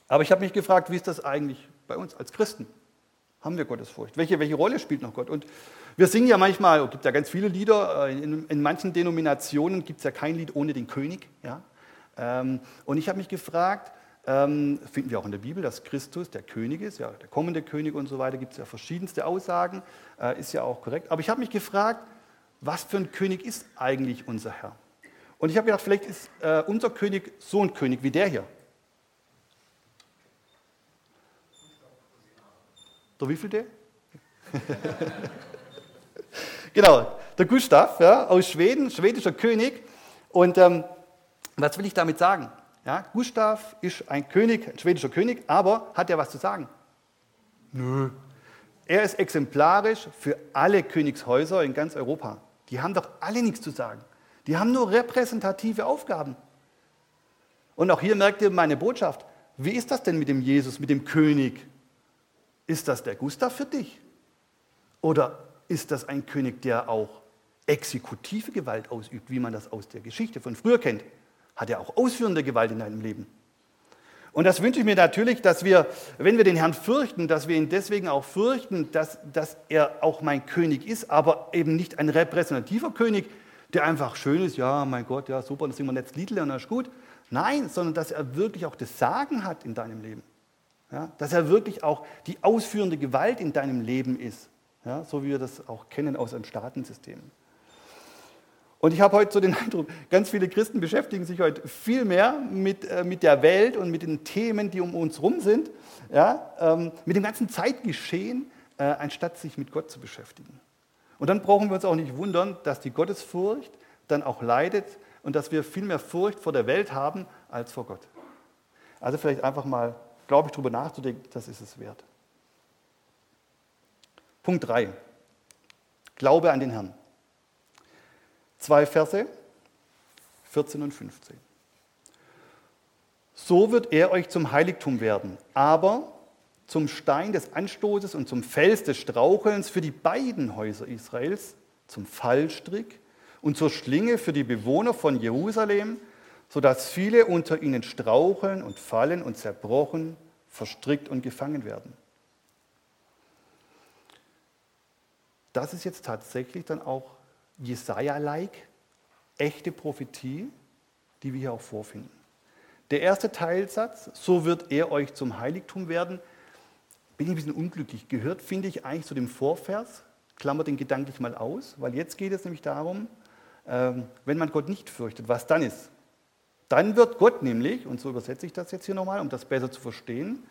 Aber ich habe mich gefragt, wie ist das eigentlich bei uns als Christen? haben wir Gottesfurcht? Welche, welche Rolle spielt noch Gott? Und wir singen ja manchmal, es gibt ja ganz viele Lieder, äh, in, in manchen Denominationen gibt es ja kein Lied ohne den König. Ja? Ähm, und ich habe mich gefragt, ähm, finden wir auch in der Bibel, dass Christus der König ist, ja, der kommende König und so weiter, gibt es ja verschiedenste Aussagen, äh, ist ja auch korrekt. Aber ich habe mich gefragt, was für ein König ist eigentlich unser Herr? Und ich habe gedacht, vielleicht ist äh, unser König so ein König wie der hier. Der wievielte? [LAUGHS] genau, der Gustav ja, aus Schweden, schwedischer König. Und ähm, was will ich damit sagen? Ja, Gustav ist ein König, ein schwedischer König, aber hat er was zu sagen? Nö. Er ist exemplarisch für alle Königshäuser in ganz Europa. Die haben doch alle nichts zu sagen. Die haben nur repräsentative Aufgaben. Und auch hier merkt ihr meine Botschaft. Wie ist das denn mit dem Jesus, mit dem König? Ist das der Gustav für dich? Oder ist das ein König, der auch exekutive Gewalt ausübt, wie man das aus der Geschichte von früher kennt? Hat er auch ausführende Gewalt in deinem Leben? Und das wünsche ich mir natürlich, dass wir, wenn wir den Herrn fürchten, dass wir ihn deswegen auch fürchten, dass, dass er auch mein König ist, aber eben nicht ein repräsentativer König, der einfach schön ist, ja, mein Gott, ja, super, das sind wir jetzt Liedle und das ist gut. Nein, sondern dass er wirklich auch das Sagen hat in deinem Leben. Ja, dass er wirklich auch die ausführende Gewalt in deinem Leben ist, ja, so wie wir das auch kennen aus einem Staatensystem. Und ich habe heute so den [LAUGHS] Eindruck, ganz viele Christen beschäftigen sich heute viel mehr mit, äh, mit der Welt und mit den Themen, die um uns herum sind, ja, ähm, mit dem ganzen Zeitgeschehen, äh, anstatt sich mit Gott zu beschäftigen. Und dann brauchen wir uns auch nicht wundern, dass die Gottesfurcht dann auch leidet und dass wir viel mehr Furcht vor der Welt haben als vor Gott. Also vielleicht einfach mal glaube ich, darüber nachzudenken, das ist es wert. Punkt 3. Glaube an den Herrn. Zwei Verse, 14 und 15. So wird er euch zum Heiligtum werden, aber zum Stein des Anstoßes und zum Fels des Strauchelns für die beiden Häuser Israels, zum Fallstrick und zur Schlinge für die Bewohner von Jerusalem, sodass viele unter ihnen straucheln und fallen und zerbrochen, verstrickt und gefangen werden. Das ist jetzt tatsächlich dann auch Jesaja-like, echte Prophetie, die wir hier auch vorfinden. Der erste Teilsatz, so wird er euch zum Heiligtum werden, bin ich ein bisschen unglücklich. Gehört, finde ich, eigentlich zu dem Vorvers, klammert den gedanklich mal aus, weil jetzt geht es nämlich darum, ähm, wenn man Gott nicht fürchtet, was dann ist. Dann wird Gott nämlich, und so übersetze ich das jetzt hier nochmal, um das besser zu verstehen,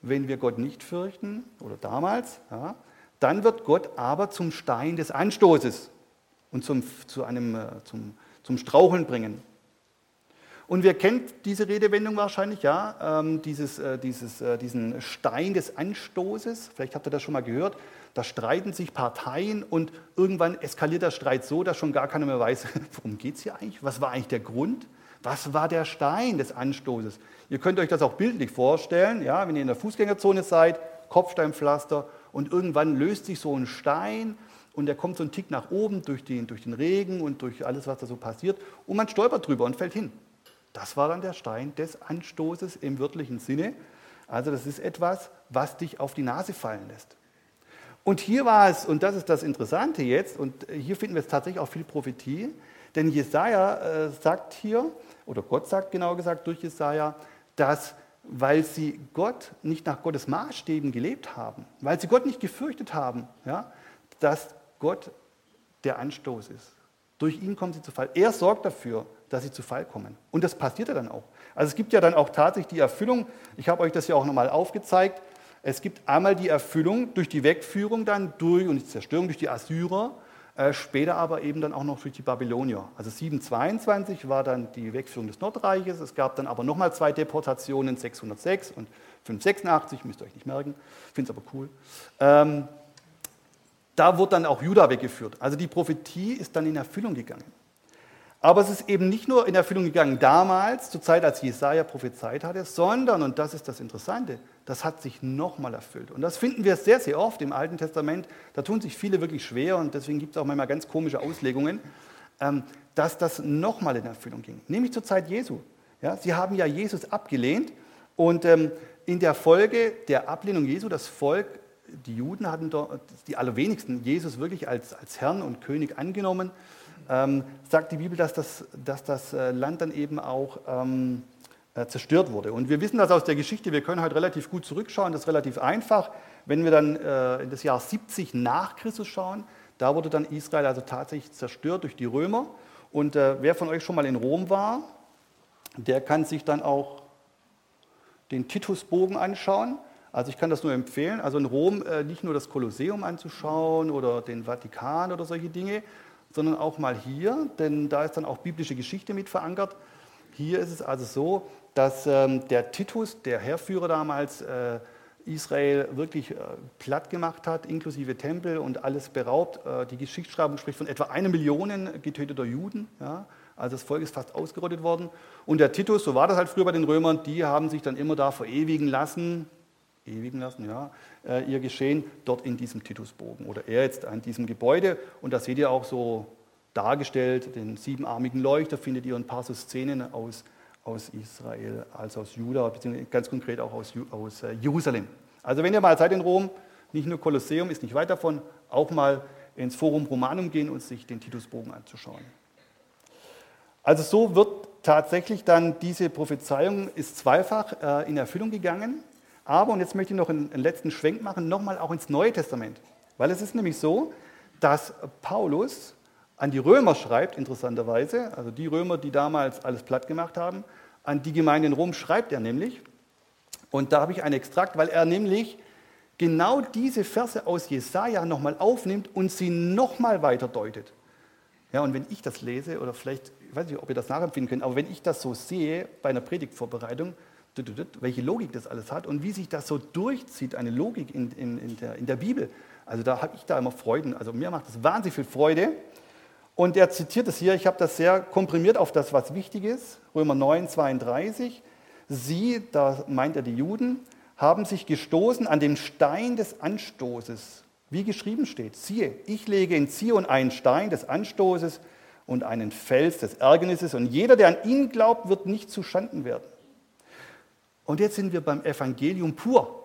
wenn wir Gott nicht fürchten, oder damals, ja, dann wird Gott aber zum Stein des Anstoßes und zum, zu einem, äh, zum, zum Straucheln bringen. Und wir kennen diese Redewendung wahrscheinlich, ja, ähm, dieses, äh, dieses, äh, diesen Stein des Anstoßes. Vielleicht habt ihr das schon mal gehört. Da streiten sich Parteien und irgendwann eskaliert der Streit so, dass schon gar keiner mehr weiß, [LAUGHS] worum geht es hier eigentlich? Was war eigentlich der Grund? Was war der Stein des Anstoßes? Ihr könnt euch das auch bildlich vorstellen, ja, wenn ihr in der Fußgängerzone seid, Kopfsteinpflaster und irgendwann löst sich so ein Stein und der kommt so einen Tick nach oben durch den, durch den Regen und durch alles, was da so passiert und man stolpert drüber und fällt hin. Das war dann der Stein des Anstoßes im wörtlichen Sinne. Also das ist etwas, was dich auf die Nase fallen lässt. Und hier war es, und das ist das Interessante jetzt, und hier finden wir jetzt tatsächlich auch viel Prophetie, denn Jesaja äh, sagt hier, oder Gott sagt genau gesagt durch Jesaja, dass weil sie Gott nicht nach Gottes Maßstäben gelebt haben, weil sie Gott nicht gefürchtet haben, ja, dass Gott der Anstoß ist. Durch ihn kommen sie zu Fall. Er sorgt dafür, dass sie zu Fall kommen. Und das passiert ja dann auch. Also es gibt ja dann auch tatsächlich die Erfüllung, ich habe euch das ja auch nochmal aufgezeigt, es gibt einmal die Erfüllung durch die Wegführung dann durch und die Zerstörung durch die Assyrer, äh, später aber eben dann auch noch durch die Babylonier. Also 722 war dann die Wegführung des Nordreiches, es gab dann aber nochmal zwei Deportationen, 606 und 586, müsst ihr euch nicht merken, finde es aber cool. Ähm, da wurde dann auch Juda weggeführt. Also die Prophetie ist dann in Erfüllung gegangen. Aber es ist eben nicht nur in Erfüllung gegangen damals, zur Zeit, als Jesaja prophezeit hatte, sondern, und das ist das Interessante, das hat sich nochmal erfüllt. Und das finden wir sehr, sehr oft im Alten Testament. Da tun sich viele wirklich schwer und deswegen gibt es auch manchmal ganz komische Auslegungen, ähm, dass das nochmal in Erfüllung ging. Nämlich zur Zeit Jesu. Ja, sie haben ja Jesus abgelehnt und ähm, in der Folge der Ablehnung Jesu, das Volk, die Juden hatten dort, die allerwenigsten Jesus wirklich als, als Herrn und König angenommen ähm, sagt die Bibel, dass das, dass das äh, Land dann eben auch ähm, äh, zerstört wurde. Und wir wissen das aus der Geschichte, wir können heute relativ gut zurückschauen, das ist relativ einfach. Wenn wir dann äh, in das Jahr 70 nach Christus schauen, da wurde dann Israel also tatsächlich zerstört durch die Römer. Und äh, wer von euch schon mal in Rom war, der kann sich dann auch den Titusbogen anschauen. Also ich kann das nur empfehlen. Also in Rom äh, nicht nur das Kolosseum anzuschauen oder den Vatikan oder solche Dinge, sondern auch mal hier, denn da ist dann auch biblische Geschichte mit verankert. Hier ist es also so, dass ähm, der Titus, der Herrführer damals, äh, Israel wirklich äh, platt gemacht hat, inklusive Tempel und alles beraubt. Äh, die Geschichtsschreibung spricht von etwa einer Million getöteter Juden. Ja? Also das Volk ist fast ausgerottet worden. Und der Titus, so war das halt früher bei den Römern, die haben sich dann immer da verewigen lassen, ewigen lassen, ja, äh, ihr Geschehen dort in diesem Titusbogen oder er jetzt an diesem Gebäude. Und da seht ihr auch so dargestellt, den siebenarmigen Leuchter findet ihr ein paar so Szenen aus, aus Israel, also aus Juda, beziehungsweise ganz konkret auch aus, aus äh, Jerusalem. Also wenn ihr mal seid in Rom, nicht nur Kolosseum ist nicht weit davon, auch mal ins Forum Romanum gehen und sich den Titusbogen anzuschauen. Also so wird tatsächlich dann diese Prophezeiung ist zweifach äh, in Erfüllung gegangen. Aber, und jetzt möchte ich noch einen, letzten Schwenk machen, nochmal auch ins Neue Testament. Weil es ist nämlich so, dass Paulus an die Römer schreibt, interessanterweise, also die Römer, die damals alles platt gemacht haben, an die Gemeinde in Rom schreibt er nämlich. Und da habe ich einen Extrakt, weil er nämlich genau diese Verse aus Jesaja nochmal aufnimmt und sie nochmal weiter deutet. Ja, und wenn ich das lese, oder vielleicht, ich weiß nicht, ob ihr das nachempfinden könnt, aber wenn ich das so sehe bei einer Predigtvorbereitung, welche Logik das alles hat und wie sich das so durchzieht, eine Logik in, in, in, der, in der, Bibel. Also da habe ich da immer Freuden. Also mir macht das wahnsinnig viel Freude. Und er zitiert es hier, ich habe das sehr komprimiert auf das, was wichtig ist. Römer 9, 32. Sie, da meint er die Juden, haben sich gestoßen an dem Stein des Anstoßes, wie geschrieben steht. Siehe, ich lege in Zion einen Stein des Anstoßes und einen Fels des Ärgernisses und jeder, der an ihn glaubt, wird nicht zu Schanden werden. Und jetzt sind wir beim Evangelium pur.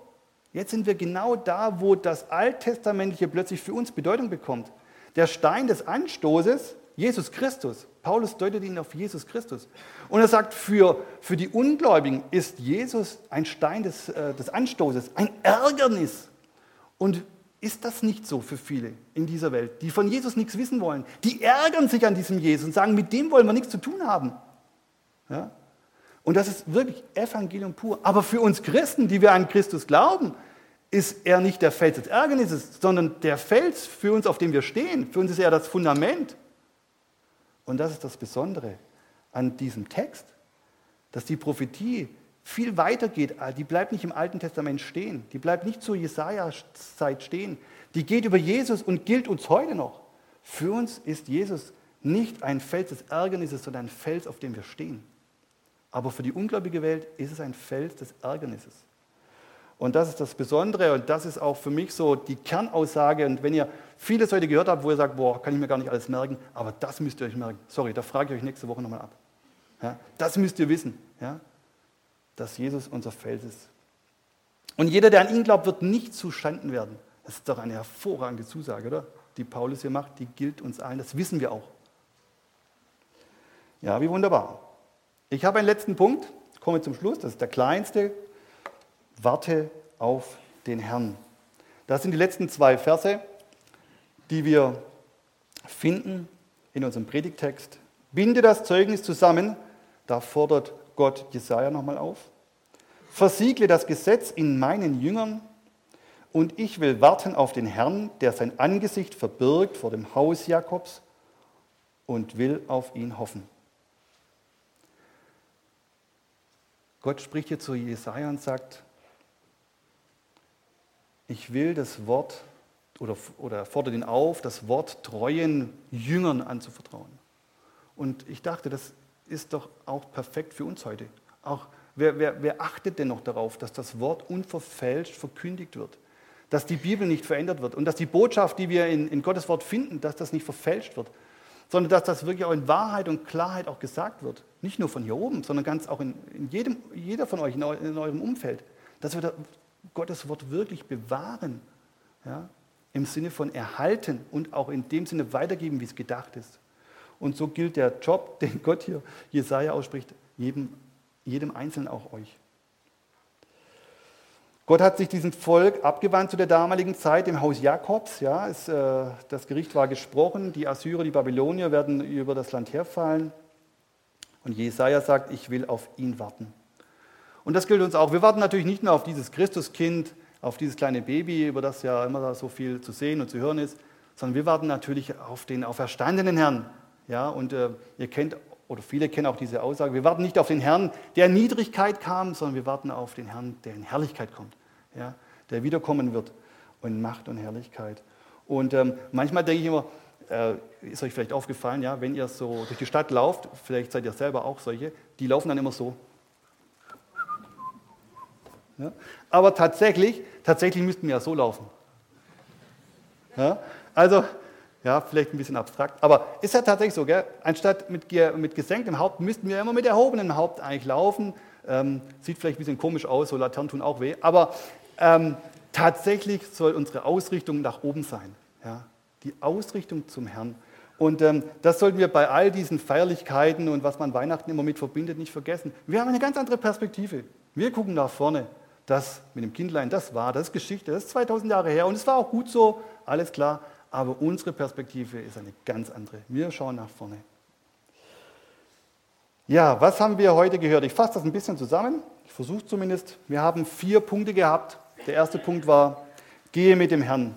Jetzt sind wir genau da, wo das Alttestamentliche plötzlich für uns Bedeutung bekommt. Der Stein des Anstoßes, Jesus Christus. Paulus deutet ihn auf Jesus Christus. Und er sagt, für, für die Ungläubigen ist Jesus ein Stein des, äh, des Anstoßes, ein Ärgernis. Und ist das nicht so für viele in dieser Welt, die von Jesus nichts wissen wollen? Die ärgern sich an diesem Jesus und sagen, mit dem wollen wir nichts zu tun haben. Ja? Und das ist wirklich Evangelium pur. Aber für uns Christen, die wir an Christus glauben, ist er nicht der Fels des Ärgernisses, sondern der Fels für uns, auf dem wir stehen. Für uns ist er das Fundament. Und das ist das Besondere an diesem Text, dass die Prophetie viel weiter geht. Die bleibt nicht im Alten Testament stehen. Die bleibt nicht zur Jesaja-Zeit stehen. Die geht über Jesus und gilt uns heute noch. Für uns ist Jesus nicht ein Fels des Ärgernisses, sondern ein Fels, auf dem wir stehen. Aber für die ungläubige Welt ist es ein Fels des Ärgernisses. Und das ist das Besondere und das ist auch für mich so die Kernaussage. Und wenn ihr vieles heute gehört habt, wo ihr sagt, boah, kann ich mir gar nicht alles merken, aber das müsst ihr euch merken. Sorry, da frage ich euch nächste Woche nochmal ab. Ja, das müsst ihr wissen, ja, dass Jesus unser Fels ist. Und jeder, der an ihn glaubt, wird nicht zustanden werden. Das ist doch eine hervorragende Zusage, oder? Die Paulus hier macht, die gilt uns allen. Das wissen wir auch. Ja, wie wunderbar. Ich habe einen letzten Punkt, ich komme zum Schluss, das ist der kleinste. Warte auf den Herrn. Das sind die letzten zwei Verse, die wir finden in unserem Predigtext. Binde das Zeugnis zusammen, da fordert Gott Jesaja nochmal auf. Versiegle das Gesetz in meinen Jüngern und ich will warten auf den Herrn, der sein Angesicht verbirgt vor dem Haus Jakobs und will auf ihn hoffen. Gott spricht hier zu Jesaja und sagt, ich will das Wort oder, oder fordert ihn auf, das Wort treuen Jüngern anzuvertrauen. Und ich dachte, das ist doch auch perfekt für uns heute. Auch wer, wer, wer achtet denn noch darauf, dass das Wort unverfälscht verkündigt wird? Dass die Bibel nicht verändert wird und dass die Botschaft, die wir in, in Gottes Wort finden, dass das nicht verfälscht wird, sondern dass das wirklich auch in Wahrheit und Klarheit auch gesagt wird. Nicht nur von hier oben, sondern ganz auch in, in jedem, jeder von euch, in, in eurem Umfeld. Dass wir da Gottes Wort wirklich bewahren, ja, im Sinne von erhalten und auch in dem Sinne weitergeben, wie es gedacht ist. Und so gilt der Job, [LAUGHS] den Gott hier Jesaja ausspricht, jedem, jedem Einzelnen auch euch. Gott hat sich diesem Volk abgewandt zu der damaligen Zeit im Haus Jakobs. Ja, es, äh, das Gericht war gesprochen, die Assyrer, die Babylonier werden über das Land herfallen. Und Jesaja sagt, ich will auf ihn warten. Und das gilt uns auch. Wir warten natürlich nicht nur auf dieses Christuskind, auf dieses kleine Baby, über das ja immer so viel zu sehen und zu hören ist, sondern wir warten natürlich auf den auferstandenen Herrn. Ja, und äh, ihr kennt, oder viele kennen auch diese Aussage, wir warten nicht auf den Herrn, der in Niedrigkeit kam, sondern wir warten auf den Herrn, der in Herrlichkeit kommt ja, der wiederkommen wird in Macht und Herrlichkeit. Und ähm, manchmal denke ich immer, äh, ist euch vielleicht aufgefallen, ja, wenn ihr so durch die Stadt lauft, vielleicht seid ihr selber auch solche, die laufen dann immer so. Ja? Aber tatsächlich, tatsächlich müssten wir ja so laufen. Ja? Also, ja, vielleicht ein bisschen abstrakt, aber ist ja tatsächlich so, gell? anstatt mit, mit gesenktem Haupt müssten wir immer mit erhobenem Haupt eigentlich laufen. Ähm, sieht vielleicht ein bisschen komisch aus, so Laternen tun auch weh, aber ähm, tatsächlich soll unsere Ausrichtung nach oben sein. Ja? Die Ausrichtung zum Herrn. Und ähm, das sollten wir bei all diesen Feierlichkeiten und was man Weihnachten immer mit verbindet, nicht vergessen. Wir haben eine ganz andere Perspektive. Wir gucken nach vorne. Das mit dem Kindlein, das war, das ist Geschichte, das ist 2000 Jahre her und es war auch gut so, alles klar. Aber unsere Perspektive ist eine ganz andere. Wir schauen nach vorne. Ja, was haben wir heute gehört? Ich fasse das ein bisschen zusammen. Ich versuche zumindest. Wir haben vier Punkte gehabt. Der erste Punkt war, gehe mit dem Herrn.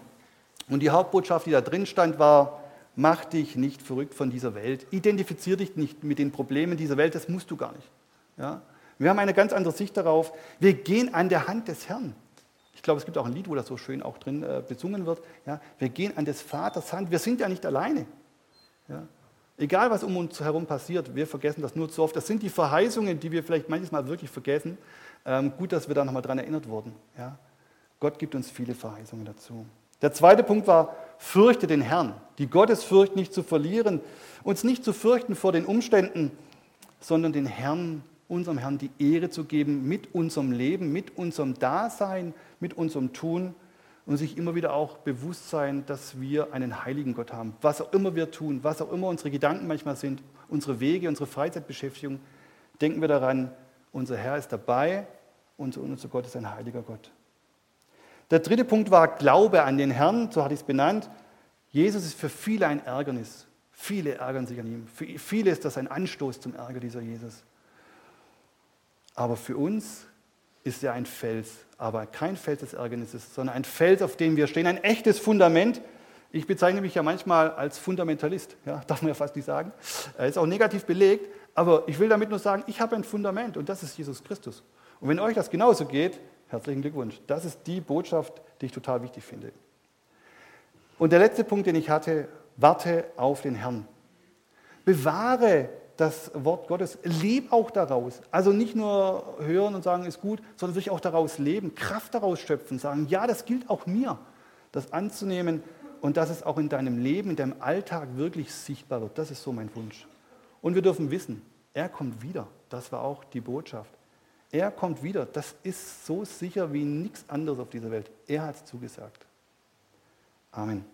Und die Hauptbotschaft, die da drin stand, war, mach dich nicht verrückt von dieser Welt. Identifizier dich nicht mit den Problemen dieser Welt, das musst du gar nicht. Ja? Wir haben eine ganz andere Sicht darauf. Wir gehen an der Hand des Herrn. Ich glaube, es gibt auch ein Lied, wo das so schön auch drin äh, besungen wird. Ja? Wir gehen an des Vaters Hand. Wir sind ja nicht alleine. Ja? Egal, was um uns herum passiert, wir vergessen das nur zu oft. Das sind die Verheißungen, die wir vielleicht manches Mal wirklich vergessen. Ähm, gut, dass wir da nochmal dran erinnert wurden. Ja? Gott gibt uns viele Verheißungen dazu. Der zweite Punkt war, fürchte den Herrn. Die Gottesfurcht nicht zu verlieren, uns nicht zu fürchten vor den Umständen, sondern den Herrn, unserem Herrn die Ehre zu geben mit unserem Leben, mit unserem Dasein, mit unserem Tun und sich immer wieder auch bewusst sein, dass wir einen heiligen Gott haben. Was auch immer wir tun, was auch immer unsere Gedanken manchmal sind, unsere Wege, unsere Freizeitbeschäftigung, denken wir daran, unser Herr ist dabei und unser Gott ist ein heiliger Gott. Der dritte Punkt war Glaube an den Herrn, so hatte ich es benannt. Jesus ist für viele ein Ärgernis. Viele ärgern sich an ihm. Für viele ist das ein Anstoß zum Ärger dieser Jesus. Aber für uns ist er ein Fels, aber kein Fels des Ärgernisses, sondern ein Fels, auf dem wir stehen, ein echtes Fundament. Ich bezeichne mich ja manchmal als Fundamentalist, ja, [LAUGHS] darf man ja fast nicht sagen. Er ist auch negativ belegt, Aber ich will damit nur sagen, ich habe ein Fundament und das ist Jesus Christus. Und wenn euch das genauso geht, herzlichen Glückwunsch. Das ist die Botschaft, die ich total wichtig finde. Und der letzte Punkt, den ich hatte, warte auf den Herrn. Bewahre das Wort Gottes, leb auch daraus. Also nicht nur hören und sagen, ist gut, sondern wirklich auch daraus leben, Kraft daraus schöpfen, sagen, ja, das gilt auch mir, das anzunehmen und dass es auch in deinem Leben, in deinem Alltag wirklich sichtbar wird. Das ist so mein Wunsch. Und wir dürfen wissen, er kommt wieder. Das war auch die Botschaft. Er kommt wieder. Das ist so sicher wie nichts anderes auf dieser Welt. Er hat es zugesagt. Amen.